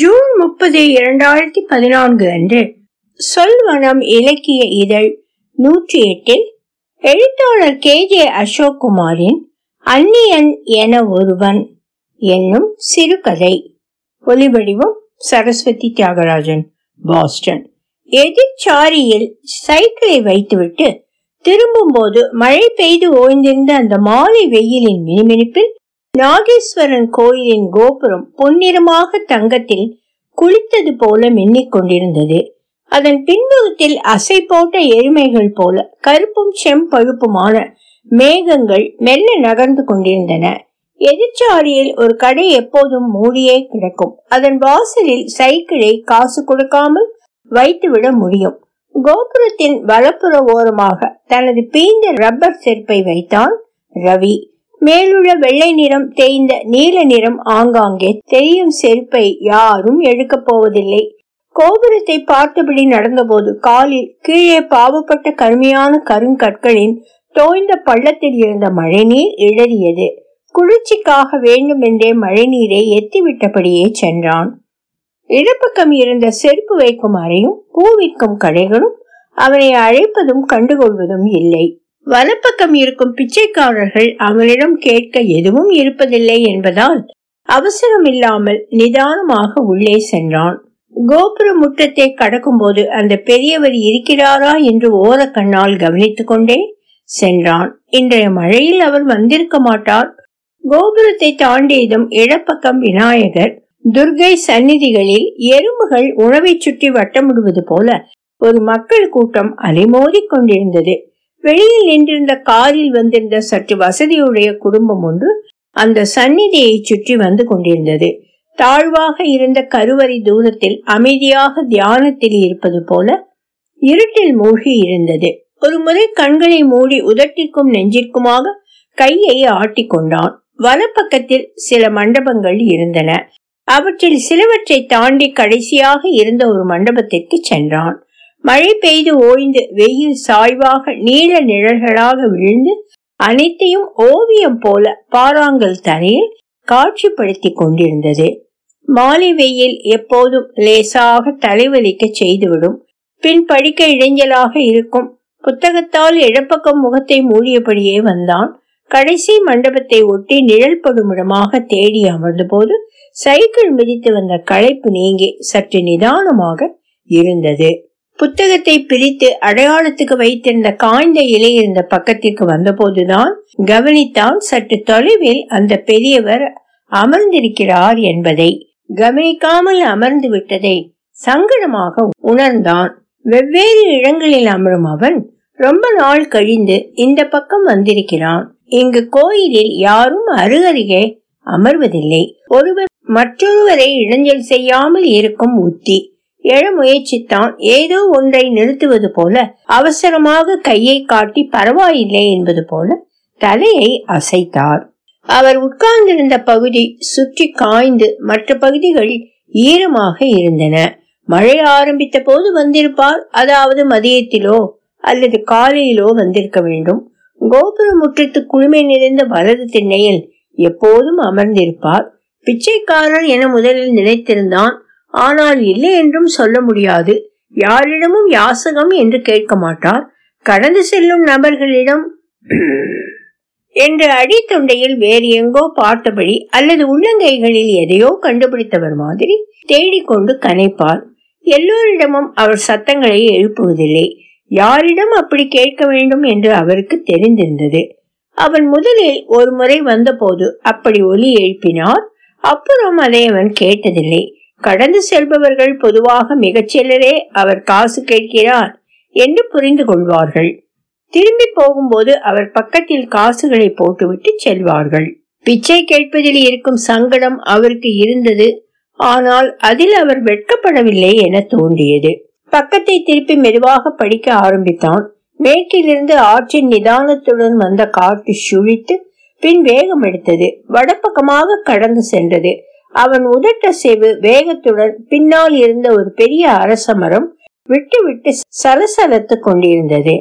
June முப்பது இரண்டாயிரத்தி பதினான்கு அன்று சொல்வனம் இலக்கிய இதழ் நூற்றி எட்டில் எழுத்தாளர் கே ஜே அசோக் குமாரின் அந்நியன் என ஒருவன் என்னும் சிறுகதை. ஒலிவடிவம் சரஸ்வதி தியாகராஜன் பாஸ்டன். எதிர்ச்சாரியில் சைக்கிளை வைத்துவிட்டு திரும்பும்போது மழை பெய்து ஓய்ந்திருந்த அந்த மாலை வெயிலின் மினிமினிப்பில் நாகேஸ்வரன் கோயிலின் கோபுரம் பொன்னிறமாக தங்கத்தில் குளித்தது போல மின்னிக் கொண்டிருந்தது. அதன் பின்புறத்தில் அசை போட்ட எருமைகள் போல கருப்பும் செம்பழுப்புமான மேகங்கள் மெல்ல நகர்ந்து கொண்டிருந்தன. எதிர்ச்சாரியில் ஒரு கடை எப்போதும் மூடியே கிடக்கும். அதன் வாசலில் சைக்கிளை காசு கொடுக்காமல் வைத்துவிட முடியும். கோபுரத்தின் வலப்புற ஓரமாக தனது பீந்த ரப்பர் செருப்பை வைத்தான் ரவி. மேலுள்ள வெள்ளை நிறம் தேய்ந்த நீல நிறம் ஆங்காங்கே. தெரியும் செருப்பை யாரும் எடுக்கப் போவதில்லை. கோபுரத்தை பார்த்தபடி நடந்தபோது காலில் கீழே பாவப்பட்ட கருமையான கருங்கற்களின் தோய்ந்த பள்ளத்தில் இருந்த மழைநீர் இடறியது குளிர்ச்சிக்காக வேண்டுமென்றே மழைநீரை எத்திவிட்டபடியே சென்றான். இடப்பக்கம் இருந்த செருப்பு வைக்கும் அறையும் பூ விற்கும் கடைகளும் அவனை அழைப்பதும் கண்டுகொள்வதும் இல்லை. வலப்பக்கம் இருக்கும் பிச்சைக்காரர்கள் அவனிடம் கேட்க எதுவும் இருப்பதில்லை என்பதால் அவசரம் இல்லாமல் நிதானமாக உள்ளே சென்றான். கோபுர முற்றத்தை கடக்கும்போது அந்த பெரியவர் இருக்கிறாரா என்று ஓர கண்ணால் கவனித்துக் கொண்டே சென்றான். இன்றைய மழையில் அவர் வந்திருக்க மாட்டார். கோபுரத்தை தாண்டியதும் இடப்பக்கம் விநாயகர் துர்கை சந்நிதிகளில் எறும்புகள் உணவை சுற்றி வட்டமிடுவது போல ஒரு மக்கள் கூட்டம் அலைமோதி கொண்டிருந்தது. வெளியில் நின்றிருந்த காரில் வந்திருந்த சற்று வசதியுடைய குடும்பம் ஒன்று அந்த சந்நிதியை சுற்றி வந்து கொண்டிருந்தது. தாழ்வாக இருந்த கருவறை தூரத்தில் அமைதியாக தியானத்தில் இருப்பது போல இருட்டில் மூழ்கி இருந்தது. ஒரு முறை கண்களை மூடி உதட்டிற்கும் நெஞ்சிற்குமாக கையை ஆட்டிக்கொண்டான் வலப்பக்கத்தில் சில மண்டபங்கள் இருந்தன. அவற்றில் சிலவற்றை தாண்டி கடைசியாக இருந்த ஒரு மண்டபத்திற்கு சென்றான். மழை பெய்து ஓய்ந்து வெயில் சாய்வாக நீல நிழல்களாக விழுந்து அனைத்தையும் ஓவியம் போல பாறாங்கல் தரையில் காட்சிப்படுத்தி கொண்டிருந்தது. மாலை வெயில் எப்போதும் லேசாக தலைவலிக்க செய்துவிடும். பின் படிக்க இடைஞ்சலாக இருக்கும். புத்தகத்தால் இடப்பக்கம் முகத்தை மூடியபடியே வந்தான். கடைசி மண்டபத்தை ஒட்டி நிழல் படுமிடமாக தேடி அமர்ந்தபோது சைக்கிள் மிதித்து வந்த களைப்பு நீங்கி சற்று நிதானமாக இருந்தது. புத்தகத்தை பிரித்து அடையாளத்துக்கு வைத்திருந்த காய்ந்த இலை இருந்த பக்கத்திற்கு வந்தபோதுதான் கவனித்தான் சற்று தொலைவில் அந்த பெரியவர் அமர்ந்திருக்கிறார் என்பதை கவனிக்காமல் அமர்ந்து விட்டதை சங்கடமாக உணர்ந்தான். வெவ்வேறு இடங்களில் அமரும் அவன் ரொம்ப நாள் கழிந்து இந்த பக்கம் வந்திருக்கிறான். இங்கு கோயிலில் யாரும் அருகருகே அமர்வதில்லை. ஒருவர் மற்றொருவரை இடைஞ்சல் செய்யாமல் இருக்கும் உத்தி எழ முயற்சித்தான். ஏதோ ஒன்றை நிறுத்துவது போல அவசரமாக கையை காட்டி பரவாயில்லை என்பது போல தலையை அசைத்தார். அவர் உட்கார்ந்திருந்த பகுதி சுற்றி காய்ந்து மற்ற பகுதிகள் ஈரமாக இருந்தன. மழை ஆரம்பித்த போது வந்திருப்பார். அதாவது மதியத்திலோ அல்லது காலையிலோ வந்திருக்க வேண்டும். கோபுர முற்றத்து குழுமை நிறைந்த வலது திண்ணையில் எப்போதும் அமர்ந்திருப்பார். பிச்சைக்காரர் என முதலில் நினைத்திருந்தான். ஆனால் இல்லை என்றும் சொல்ல முடியாது. யாரிடமும் யாசகம் என்று கேட்க மாட்டார். கடந்து செல்லும் நபர்களிடம் என்று அடித்தொண்டையில் வேறு எங்கோ பார்த்தபடி அல்லது உள்ளங்கைகளில் எதையோ கண்டுபிடித்தவர் மாதிரி தேடிக்கொண்டு கனைப்பார். எல்லோரிடமும் அவர் சத்தங்களை எழுப்புவதில்லை. யாரிடம் அப்படி கேட்க வேண்டும் என்று அவருக்கு தெரிந்திருந்தது. அவன் முதலில் ஒரு முறை வந்தபோது அப்படி ஒலி எழுப்பினார். அப்புறம் அதை அவன் கேட்டதில்லை. கடந்து செல்பவர்கள் பொதுவாக மிகச்சிலரே அவர் காசு கேட்கிறார் என்று புரிந்து கொள்வார்கள். திரும்பி போகும்போது அவர் பக்கத்தில் காசுகளை போட்டுவிட்டு செல்வார்கள். பிச்சை கேட்பதில் இருக்கும் சங்கடம் அவருக்கு இருந்தது. ஆனால் அதில் அவர் வெட்கப்படவில்லை என தோன்றியது. பக்கத்தை திருப்பி மெதுவாக படிக்க ஆரம்பித்தான். மேற்கிலிருந்து ஆற்றின் நிதானத்துடன் வந்த காற்று சுழித்து பின் வேகம் எடுத்தது வடப்பக்கமாக கடந்து சென்றது. அவன் உதட்ட உதட்டசைவு வேகத்துடன் பின்னால் இருந்த ஒரு பெரிய அரச மரம் விட்டு விட்டு சலசலத்து கொண்டிருந்தது.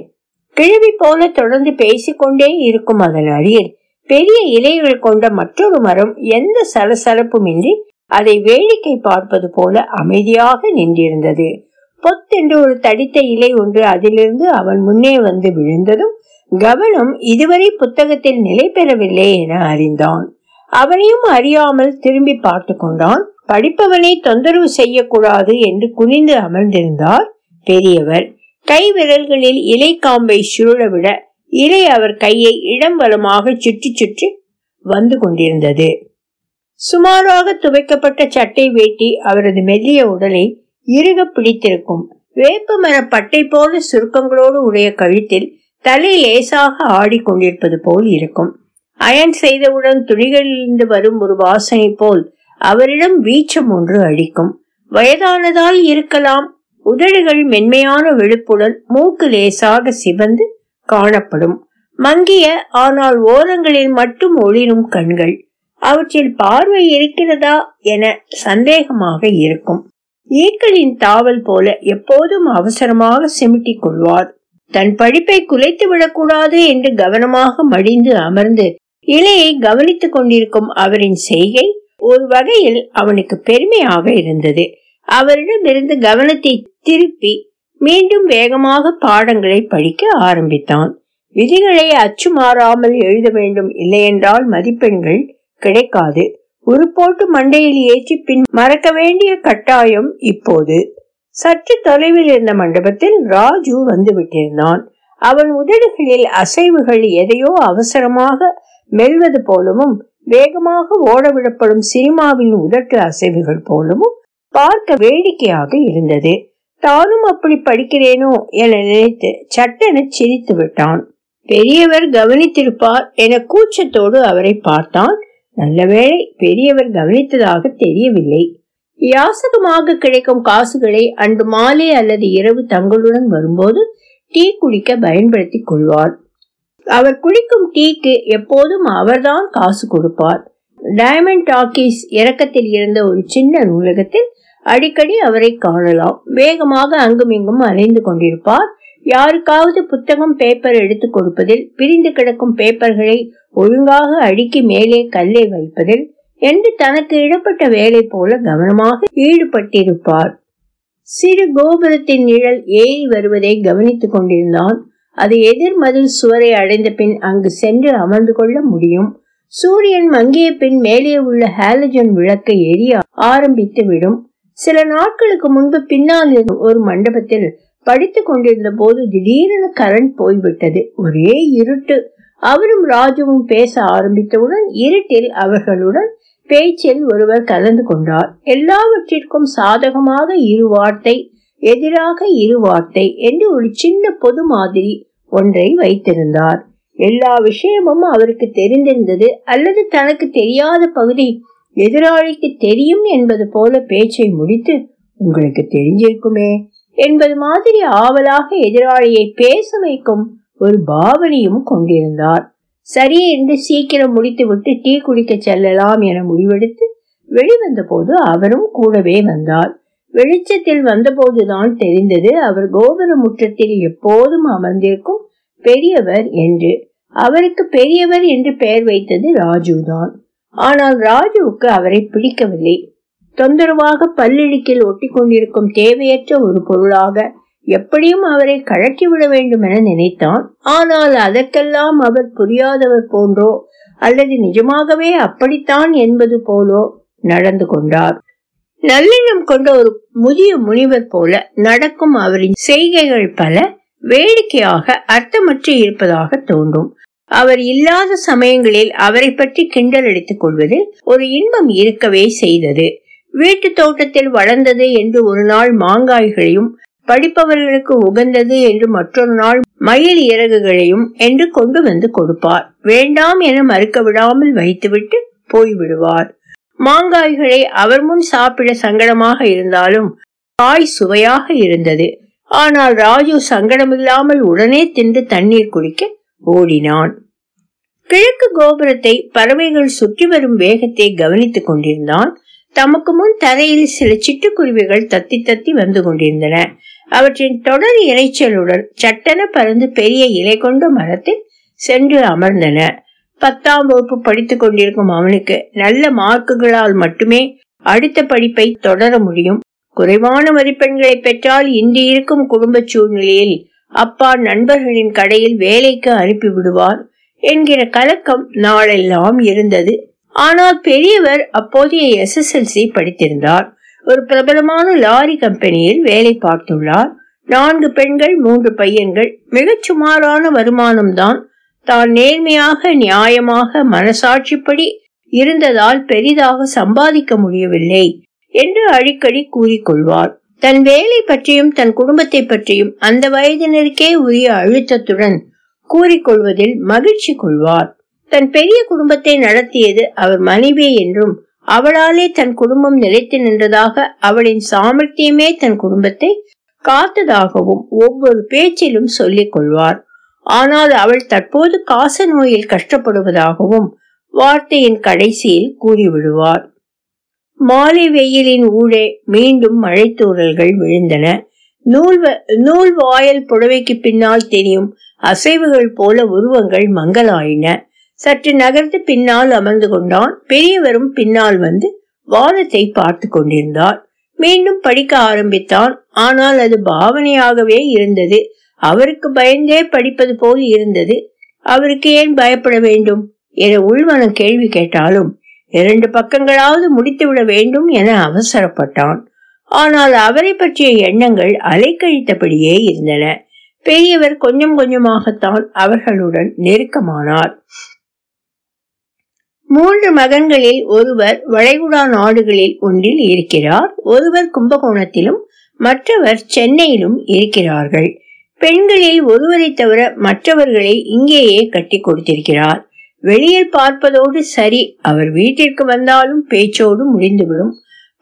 கிழவி போல தொடர்ந்து பேசிக்கொண்டே இருக்கும் அதன் அருகில் பெரிய இலைகள் கொண்ட மற்றொரு மரம் எந்த சலசலப்புமின்றி அதை வேடிக்கை பார்ப்பது போல அமைதியாக நின்றிருந்தது. பொத்தென்று ஒரு தடித்த இலை ஒன்று அதிலிருந்து அவன் முன்னே வந்து விழுந்ததும் கவனம் இதுவரை புத்தகத்தில் நிலை பெறவில்லை என அறிந்தான். அவனையும் அறியாமல் திரும்பி பார்த்து கொண்டான். படிப்பவனை தொந்தரவு செய்யக்கூடாது என்று குனிந்து அமர்ந்திருந்தார் பெரியவர். கை விரல்களில் இலை காம்பை சுருளவிட இலை அவர் கையை இடம் வலமாக சுற்றி சுற்றி வந்து கொண்டிருந்தது. சுமாராக துவைக்கப்பட்ட சட்டை வேட்டி அவரது மெல்லிய உடலை இறுக பிடித்திருக்கும். வேப்ப மர பட்டை போல சுருக்கங்களோடு உடைய கழுத்தில் தலை லேசாக ஆடிக்கொண்டிருப்பது போல் இருக்கும். அயன் செய்தவுடன் துணிகளிலிருந்து வரும் ஒரு வாசனை போல் அவரிடம் வீச்சம் ஒன்று அடிக்கும். வயதானதால் இருக்கலாம். உதடுகள் மென்மையான விழுப்புடன் மூக்கு லேசாக சிவந்து காணப்படும். மங்கிய ஆனால் ஓரங்களில் மட்டும் ஒளிரும் கண்கள். அவற்றில் பார்வை இருக்கிறதா என சந்தேகமாக இருக்கும். ஈக்களின் தாவல் போல எப்போதும் அவசரமாக சிமிட்டிக் கொள்வார். தன் படிப்பை குலைத்து விடக்கூடாது என்று கவனமாக மடிந்து அமர்ந்து இலையை கவனித்துக் கொண்டிருக்கும் அவரின் செய்கை ஒரு வகையில் அவனுக்கு பெருமையாக இருந்தது. அவரிடமிருந்து கவனத்தை திருப்பி மீண்டும் வேகமாக பாடங்களை படிக்க ஆரம்பித்தான். விதிகளை அச்சு மாறாமல் எழுத வேண்டும் இல்லையென்றால் மதிப்பெண்கள் கிடைக்காது. ஒரு போட்டு மண்டையில் ஏற்றி பின் மறக்க வேண்டிய கட்டாயம் இப்போது. சற்று தொலைவில் இருந்த மண்டபத்தில் ராஜு வந்து விட்டிருந்தான் அவன் உதடுகளில் அசைவுகள் எதையோ அவசரமாக மெல்வது போலவும் வேகமாக ஓடவிடப்படும் சினிமாவின் உதட்டு அசைவுகள் போலவும் பார்க்க வேடிக்கையாக இருந்தது. தானும் அப்படி படிக்கிறேனோ? என நினைத்து சட்டென சிரித்து விட்டான். பெரியவர் கவனித்திருப்பார் என கூச்சத்தோடு அவரை பார்த்தான். நல்லவேளை பெரியவர் கவனித்ததாக தெரியவில்லை. யாசகமாக கிடைக்கும் காசுகளை அன்று மாலை அல்லது இரவு தங்களுடன் வரும்போது டீ குடிக்க பயன்படுத்தி கொள்வார். அவர் குடிக்கும் டீக்கு எப்போதும் அவர்தான் காசு கொடுப்பார். டயமண்ட் டாக்கீஸ் இறக்கத்தில் இருந்த ஒரு சின்ன நூலகத்தில் அடிக்கடி அவரை காணலாம். வேகமாக அங்கும் இங்கும் அலைந்து கொண்டிருப்பார். யாருக்காவது புத்தகம் பேப்பர் எடுத்து கொடுப்பதில் பிரிந்து கிடக்கும் பேப்பர்களை ஒழுங்காக அடுக்கி மேலே கல்லை வைப்பதில் என்று தனக்கு இடப்பட்ட வேலை போல கவனமாக ஈடுபட்டிருப்பார். சிறு கோபுரத்தின் நிழல் ஏறி வருவதை கவனித்துக் கொண்டிருந்தான். அது எதிர்மதில் சுவரை அடைந்த பின் அங்கு சென்று அமர்ந்து கொள்ள முடியும். சூரியன் மங்கிய பின் மேலே உள்ள ஹாலஜன் விளக்கை எரிய ஆரம்பித்து விடும். சில நாட்களுக்கு முன்பு பின்னால் ஒரு மண்டபத்தில் படித்துக் கொண்டிருந்த போது திடீரென கரண்ட் போய்விட்டது. ஒரே இருட்டு. அவரும் ராஜுவும் பேச ஆரம்பித்தவுடன் இருட்டில் அவர்களுடன் பேச்சில் ஒருவர் கலந்து கொண்டார். எல்லாவற்றிற்கும் சாதகமாக இரு வார்த்தை. எதிராக இரு வார்த்தை என்று ஒரு சின்ன பொது மாதிரி ஒன்றை வைத்திருந்தார். எல்லா விஷயமும் அவருக்கு தெரிந்திருந்தது அல்லது தனக்கு தெரியாத பகுதி எதிராளிக்கு தெரியும் என்பது போல பேச்சை முடித்து உங்களுக்கு தெரிஞ்சிருக்குமே என்பது மாதிரி ஆவலாக எதிராளியை பேச வைக்கும் ஒரு பாவனையும் கொண்டிருந்தார். சரி என்று சீக்கிரம் முடித்துவிட்டு டீ குடிக்க செல்லலாம் என முடிவெடுத்து வெளிவந்த போது அவரும் கூடவே வந்தார். வெளிச்சத்தில் வந்தபோதுதான் தெரிந்தது அவர் கோபுர முற்றத்தில் எப்போதும் அமர்ந்திருக்கும் பெரியவர் என்று. அவருக்கு பெரியவர் என்று பெயர் வைத்தது ராஜு தான் ஆனால் ராஜுவுக்கு அவரை பிடிக்கவில்லை. தொந்தரவாக பல்லிழுக்கில் ஒட்டி கொண்டிருக்கும் தேவையற்ற ஒரு பொருளாக எப்படியும் அவரை கழற்றி விட வேண்டும் என நினைத்தான். ஆனால் அதற்கெல்லாம் அவர் புரியாதவர் போன்றோ அல்லது நிஜமாகவே அப்படித்தான் என்பது போலோ நடந்து கொண்டார். நல்லெண்ணம் கொண்ட ஒரு முதிய முனிவர் போல நடக்கும் அவரின் செய்கைகள் பல வேடிக்கையாக அர்த்தமற்று இருப்பதாக தோன்றும். அவர் இல்லாத சமயங்களில் அவரை பற்றி கிண்டல் அடித்துக் கொள்வதில் ஒரு இன்பம் இருக்கவே செய்தது. வீட்டு தோட்டத்தில் வளர்ந்தது என்று ஒரு நாள் மாங்காய்களையும் படிப்பவர்களுக்கு உகந்தது என்று மற்றொரு நாள் மயில் இறகுகளையும் என்று கொண்டு வந்து கொடுப்பார். வேண்டாம் என மறுக்க விடாமல் வைத்துவிட்டு போய்விடுவார். மாங்காய்களை அவர் முன் சாப்பிட சங்கடமாக இருந்தாலும் காய் சுவையாக இருந்தது. ஆனால் ராஜு சங்கடமில்லாமல் உடனே தின்று தண்ணீர் குடிக்க ஓடினான். கிழக்கு கோபுரத்தை பறவைகள் சுற்றி வரும் வேகத்தை கவனித்துக் கொண்டிருந்தான். தமக்கு முன் தரையில் சில சிட்டுக்குருவிகள் தத்தி தத்தி வந்து கொண்டிருந்தன. அவற்றின் தொடர் இறைச்சலுடன் சட்டென பறந்து பெரிய இலை கொண்ட மரத்தில் சென்று அமர்ந்தன. பத்தாம் வகுப்பு படித்துக் கொண்டிருக்கும் அவனுக்கு நல்ல மார்க்குகளால் மட்டுமே அடுத்த படிப்பை தொடர முடியும். குறைவான மதிப்பெண்களை பெற்றால் இன்று இருக்கும் குடும்ப சூழ்நிலையில் அப்பா நண்பர்களின் கடையில் வேலைக்கு அனுப்பி விடுவார் என்கிற கலக்கம் நாளெல்லாம் இருந்தது. ஆனால் பெரியவர் அப்போதைய எஸ்எஸ்எல்சி படித்திருந்தார். ஒரு பிரபலமான லாரி கம்பெனியில் வேலை பார்த்துள்ளார். நான்கு பெண்கள் மூன்று பையன்கள். மிகச் சுமாரான வருமானம்தான் தான் நேர்மையாக நியாயமாக மனசாட்சிப்படி இருந்ததால் பெரிதாக சம்பாதிக்க முடியவில்லை என்று அடிக்கடி கூறிக்கொள்வார் தன் வேலை பற்றியும் தன் குடும்பத்தை பற்றியும் அந்த வயதினருக்கே உரிய அழுத்தத்துடன் கூறிக்கொள்வதில் மகிழ்ச்சி கொள்வார் தன் பெரிய குடும்பத்தை நடத்தியது அவர் மனைவி என்றும் அவளாலே தன் குடும்பம் நிலைத்து நின்றதாக அவளின் சாமர்த்தியமே தன் குடும்பத்தை காத்ததாகவும் ஒவ்வொரு பேச்சிலும் சொல்லிக் கொள்வார் ஆனால் அவள் தற்போது காச நோயில் கஷ்டப்படுவதாகவும் வார்த்தையின் கடைசியில் கூறிவிடுவார் மாலை வெயிலின் ஊழே மீண்டும் மழைத்தூரல்கள் விழுந்தன. நூல் நூல் வாயல் புடவைக்கு பின்னால் தெரியும் அசைவுகள் போல உருவங்கள் மங்கலாயின. சற்று நகர்ந்து பின்னால் அமர்ந்து கொண்டான். பெரியவரும் பின்னால் வந்து வானத்தை பார்த்து கொண்டிருந்தார். மீண்டும் படிக்க ஆரம்பித்தான். ஆனால் அது பாவனையாகவே இருந்தது. அவருக்கு பயந்தே படிப்பது போல் இருந்தது. அவருக்கு ஏன் பயப்பட வேண்டும் என உள்மனம் கேள்வி கேட்டாலும் இரண்டு பக்கங்களாவது முடித்துவிட வேண்டும் என அவசரப்பட்டான். ஆனால் அவரை பற்றிய எண்ணங்கள் அலைக்கழித்தபடியே இருந்தன. பெரியவர் கொஞ்சம் கொஞ்சமாகத்தான் அவர்களுடன் நெருக்கமானார். மூன்று மகன்களில் ஒருவர் வளைகுடா நாடுகளில் ஒன்றில் இருக்கிறார். ஒருவர் கும்பகோணத்திலும் மற்றவர் சென்னையிலும் இருக்கிறார்கள். பெண்களில் ஒருவரை தவிர மற்றவர்களை இங்கேயே கட்டி கொடுத்திருக்கிறார். வெளியில் பார்ப்பதோடு சரி அவர் வீட்டிற்கு வந்தாலும் பேச்சோடு முடிந்துவிடும்.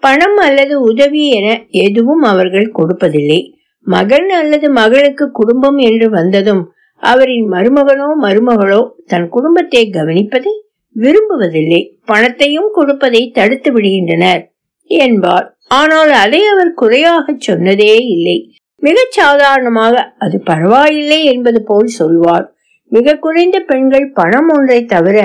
பணம் அல்லது உதவி என எதுவும் அவர்கள் கொடுப்பதில்லை. மகன் அல்லது மகளுக்கு குடும்பம் என்று வந்ததும் அவரின் மருமகனோ மருமகளோ தன் குடும்பத்தை கவனிப்பதை விரும்புவதில்லை. பணத்தையும் கொடுப்பதை தடுத்து விடுகின்றனர் என்பார். ஆனால் அதை அவர் குறையாக சொன்னதே இல்லை. மிகச் சாதாரணமாக அது பரவாயில்லை என்பது போல் சொல்வார் மிக குறைந்த பெண்கள் பணம் ஒன்றை தவிர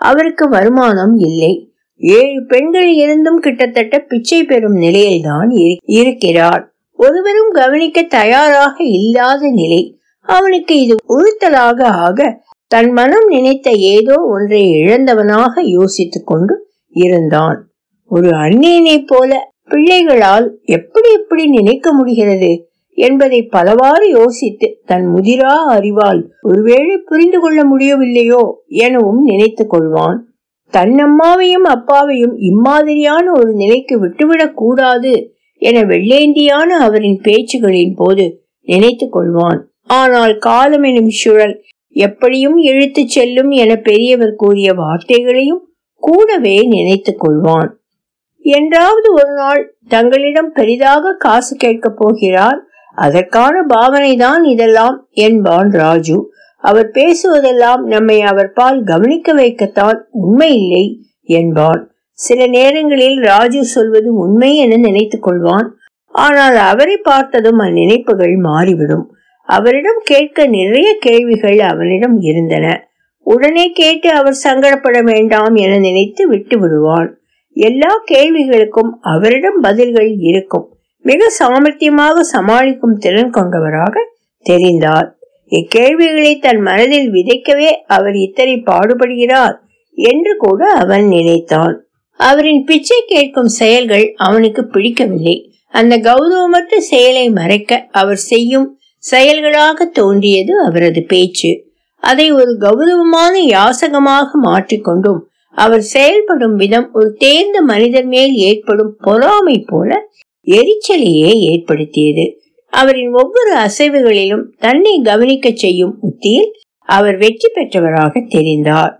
அவருக்கு வருமானம் இல்லை. ஏழு பெண்கள் இருந்தும் கிட்டத்தட்ட பிச்சை பெறும் நிலையில்தான் இருக்கிறார் ஒருவரும் கவனிக்க தயாராக இல்லாத நிலை. அவனுக்கு இது உறுத்தலாக ஆக தன் மனம் நினைத்த ஏதோ ஒன்றை இழந்தவனாக யோசித்துக் கொண்டு இருந்தான். ஒரு அந்நியனை போல பிள்ளைகளால் எப்படி எப்படி நினைக்க முடிகிறது? என்பதை பலவாறு யோசித்து தன் முதிரா அறிவால் ஒருவேளை புரிந்து கொள்ள முடியவில்லையோ எனவும் நினைத்துக் கொள்வான். தன் அம்மாவையும் அப்பாவையும் இம்மாதிரியான ஒரு நிலைக்கு விட்டுவிடக் கூடாது என வெள்ளேந்தியான அவரின் பேச்சுகளின் போது நினைத்துக் கொள்வான். ஆனால் காலம் எனும் சுழல் எப்படியும் இழுத்துச் செல்லும் என பெரியவர் கூறிய வார்த்தைகளையும் கூடவே நினைத்துக் கொள்வான். என்றாவது ஒரு நாள் தங்களிடம் பெரிதாக காசு கேட்கப் போகிறார். அதற்கான பாவனைதான் இதெல்லாம் என்பான் ராஜு. அவர் பேசுவதெல்லாம் நம்மை அவர் பால் கவனிக்க வைக்கத்தான் உண்மை இல்லை என்பான். சில நேரங்களில் ராஜு சொல்வது உண்மை என நினைத்துக் கொள்வான். ஆனால் அவரை பார்த்ததும் அந்நினைப்புகள் மாறிவிடும். அவரிடம் கேட்க நிறைய கேள்விகள் அவனிடம் இருந்தன. உடனே கேட்டு அவர் சங்கடப்பட வேண்டாம் என நினைத்து விட்டு விடுவான். எல்லா கேள்விகளுக்கும் அவரிடம் பதில்கள் இருக்கும். மிக சாமர்த்தியமாக சமாளிக்கும் திறன் கொண்டவராக தெரிந்தார். இக்கேள்விகளை தன் மனதில் விதைக்கவே அவர் இத்தனை பாடுபடுகிறார் என்று கூட அவன் நினைத்தான். அவரின் பிச்சை கேட்கும் செயல்கள் அவனுக்கு பிடிக்கவில்லை. அந்த கௌரவமற்ற செயலை மறைக்க அவர் செய்யும் செயல்களாக தோன்றியது அவரது பேச்சு. அதை ஒரு கௌரவமான யாசகமாக மாற்றிக்கொண்டும் அவர் செயல்படும் விதம் ஒரு தேர்ந்த மனிதர் மேல் ஏற்படும் பொறாமை போல எரிச்சலையே ஏற்படுத்தியது. அவரின் ஒவ்வொரு அசைவுகளிலும் தன்னை கவனிக்க செய்யும் உத்தியில் அவர் வெற்றி பெற்றவராக தெரிந்தார்.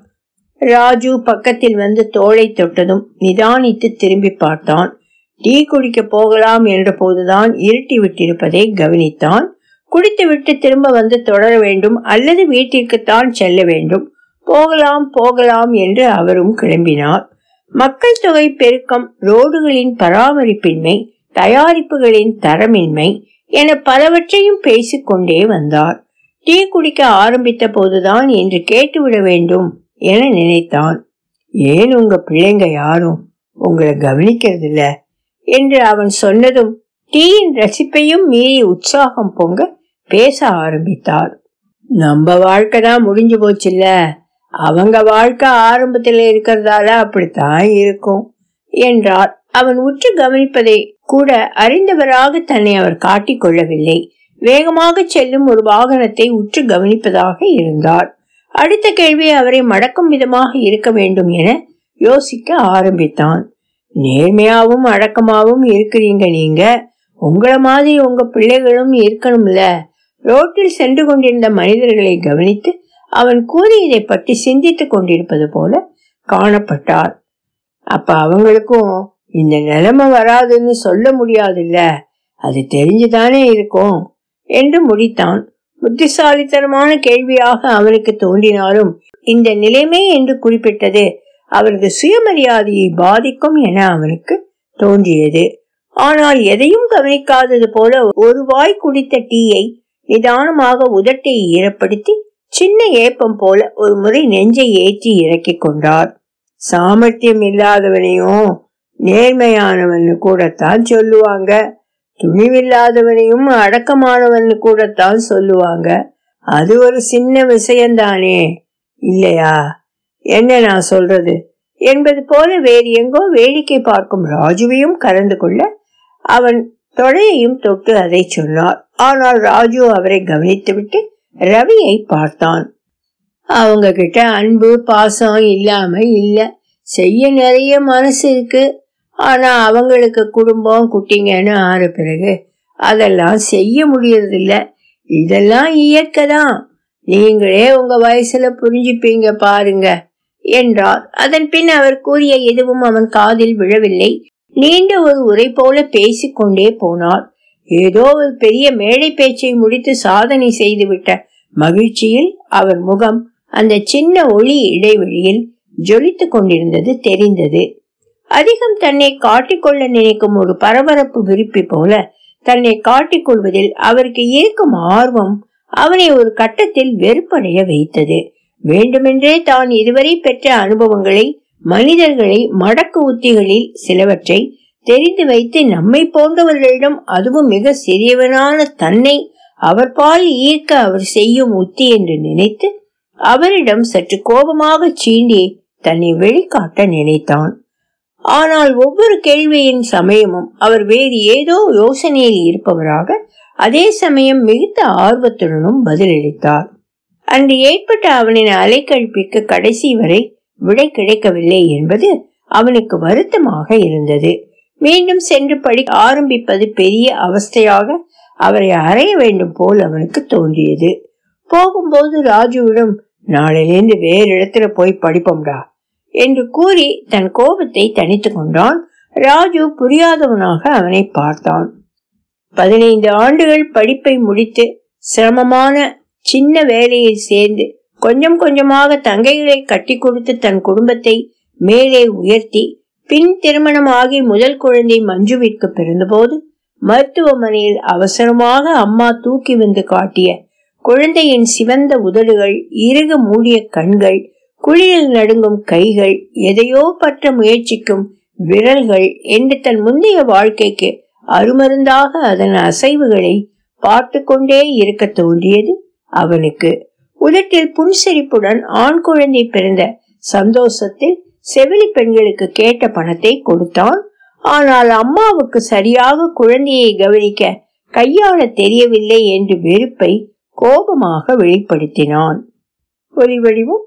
ராஜு பக்கத்தில் வந்து தோளை தொட்டதும் நிதானித்து திரும்பி பார்த்தான். டீ குடிக்க போகலாம் என்ற போதுதான் இருட்டி விட்டிருப்பதை கவனித்தான். குடித்துவிட்டு திரும்ப வந்து தொடர வேண்டும் அல்லது வீட்டிற்குத்தான் செல்ல வேண்டும். போகலாம் போகலாம் என்று அவரும் கிளம்பினார். மக்கள் தொகை பெருக்கம் ரோடுகளின் பராமரிப்பின்மை தயாரிப்புகளின் தரமின்மை என பலவற்றையும் பேசிக்கொண்டே வந்தார். டீ குடிக்க ஆரம்பித்த போதுதான் என்று கேட்டுவிட வேண்டும் என நினைத்தான். ஏன் உங்க பிள்ளைங்க யாரும் உங்களை கவனிக்கிறதில்ல? என்று அவன் சொன்னதும் டீயின் ரசிப்பையும் மீறி உற்சாகம் பொங்க பேச ஆரம்பித்தார் நம்ம வாழ்க்கை தான் முடிஞ்சு போச்சுல்ல. அவங்க வாழ்க்கை ஆரம்பத்தில் இருக்கிறதால அப்படித்தான் இருக்கும் என்றார் அவன் உற்று கவனிப்பதை கூட அறிந்தவராக தன்னை அவர் காட்டிக் கொள்ளவில்லை. வேகமாக செல்லும் ஒரு வாகனத்தை உற்று கவனிப்பதாக இருந்தார். அடுத்த கேள்வி அவரை மடக்கும் விதமாக இருக்க வேண்டும் என யோசிக்க ஆரம்பித்தான். நேர்மையாவும் அடக்கமாவும் இருக்கிறீங்க நீங்க. உங்கள மாதிரி உங்க பிள்ளைகளும் இருக்கணும்ல. ரோட்டில் சென்று கொண்டிருந்த மனிதர்களை கவனித்து அவன் கூறியதை பற்றி சிந்தித்துக் கொண்டிருப்பது போல காணப்பட்டார். அப்ப அவங்களுக்கும் இந்த நிலைமை வராதுன்னு சொல்ல முடியாதுல்ல. அது தெரிஞ்சுதானே இருக்கும். என்று முடித்தான். புத்திசாலித்தனமான கேள்வியாக அவனுக்கு தோன்றினாலும் இந்த நிலைமை என்று குறிப்பிட்டது அவரது சுயமரியாதையை பாதிக்கும் என அவனுக்கு தோன்றியது. ஆனால் எதையும் கவனிக்காதது போல ஒரு வாய் குடித்த டீயை நிதானமாக உதட்டை ஈரப்படுத்தி சின்ன ஏப்பம் போல ஒரு முறை நெஞ்சை ஏற்றி இறக்கிக் கொண்டார். சாமர்த்தியம் இல்லாதவனையும் நேர்மையானவன்னு கூடத்தான் சொல்லுவாங்க. துணிவில்லாதவனையும் அடக்கமானவன்னு கூடத்தான் சொல்லுவாங்க. அது ஒரு சின்ன விஷயம்தானே. இல்லையா? என்ன நான் சொல்றது? என்பது போல வேறு எங்கோ வேடிக்கை பார்க்கும் ராஜுவையும் கலந்து கொள்ள அவன் தொடையையும் தொட்டு அதை சொன்னார். ஆனால் ராஜு அவரை கவனித்துவிட்டு ரவியை பார்த்தான். அவங்க கிட்ட அன்பு பாசம் இல்லாம இல்ல. செய்ய நிறைய மனசு இருக்கு. ஆனா அவங்களுக்கு குடும்பம் குட்டிங்கன்னு ஆற பிறகு அதெல்லாம் செய்ய முடியறதில்ல. இதெல்லாம் இயற்கை தான் நீங்களே உங்க வயசுல புரிஞ்சுப்பீங்க பாருங்க என்றார். அதன் பின் அவர் கூறிய எதுவும் அவன் காதில் விழவில்லை. நீண்ட ஒரு உரை போல பேசிக்கொண்டே போனார். ஏதோ ஒரு பெரிய மேடை பேச்சை முடித்து சாதனை செய்துவிட்ட மகிழ்ச்சியில் அவர் முகம் அந்த சின்ன ஒளி இடைவெளியில் ஜொலித்து கொண்டிருந்தது தெரிந்தது. அதிகம் தன்னை காட்டிக்கொள்ள நினைக்கும் ஒரு பரபரப்பு விருப்பி போல தன்னை காட்டிக்கொள்வதில் அவருக்கு இருக்கும் ஆர்வம் அவனை ஒரு கட்டத்தில் வெறுப்படைய வைத்தது. வேண்டுமென்றே தான் இதுவரை பெற்ற அனுபவங்களை மனிதர்களை மடக்கு உத்திகளில் சிலவற்றை தெரிந்து வைத்து நம்மை போன்றவர்களிடம் அதுவும் மிக சிறியவனான தன்னை அவர் பால் ஈர்க்க அவர் செய்யும் உத்தி என்று நினைத்து அவரிடம் சற்று கோபமாக சீண்டி தன்னை வெளிக்காட்ட நினைத்தான். ஆனால் ஒவ்வொரு கேள்வியின் சமயமும் அவர் வேறு ஏதோ யோசனையில் இருப்பவராக அதே சமயம் மிகுந்த ஆர்வத்துடனும் பதிலளித்தார். அன்று ஏற்பட்ட அவனின் அலைக்கழிப்பிற்கு கடைசி வரை விடை கிடைக்கவில்லை என்பது அவனுக்கு வருத்தமாக இருந்தது. மீண்டும் சென்று படி ஆரம்பிப்பது பெரிய அவஸ்தையாக அவரை அறைய வேண்டும் போல் அவனுக்கு தோன்றியது. போகும்போது ராஜுவிடம் நாளையிலேருந்து வேறு இடத்துல போய் படிப்போம்டா. என்று கூறி தன் கோபத்தை தனித்து கொண்டான். ராஜு புரியாதவனாக அவனை பார்த்தான். பதினைந்து ஆண்டுகள் படிப்பை முடித்து சிரமமான சின்ன வேலையில் சேர்ந்து கொஞ்சம் கொஞ்சமாக தங்கைகளை கட்டி கொடுத்து தன் குடும்பத்தை மேலே உயர்த்தி பின் திருமணமாகி முதல் குழந்தை மஞ்சுவிற்கு பிறந்தபோது மருத்துவமனையில் அவசரமாக அம்மா தூக்கி வந்து காட்டிய குழந்தையின் சிவந்த உதடுகள் இறுக மூடிய கண்கள் குளிரில் நடுங்கும் கைகள் எதையோ பற்ற முயற்சிக்கும் விரல்கள் என்று தன் முந்தைய வாழ்க்கைக்கு அருமருந்தாக அதன் அசைவுகளை பார்த்து கொண்டே இருக்க தோன்றியது அவனுக்கு. உதட்டில் புன்சிரிப்புடன் ஆண் குழந்தை பிறந்த சந்தோஷத்தில் செவிலி பெண்களுக்கு கேட்ட பணத்தை கொடுத்தான். ஆனால் அம்மாவுக்கு சரியாக குழந்தையை கவனிக்க கையாள தெரியவில்லை என்று வெறுப்பை கோபமாக வெளிப்படுத்தினான். ஒலி வடிவம்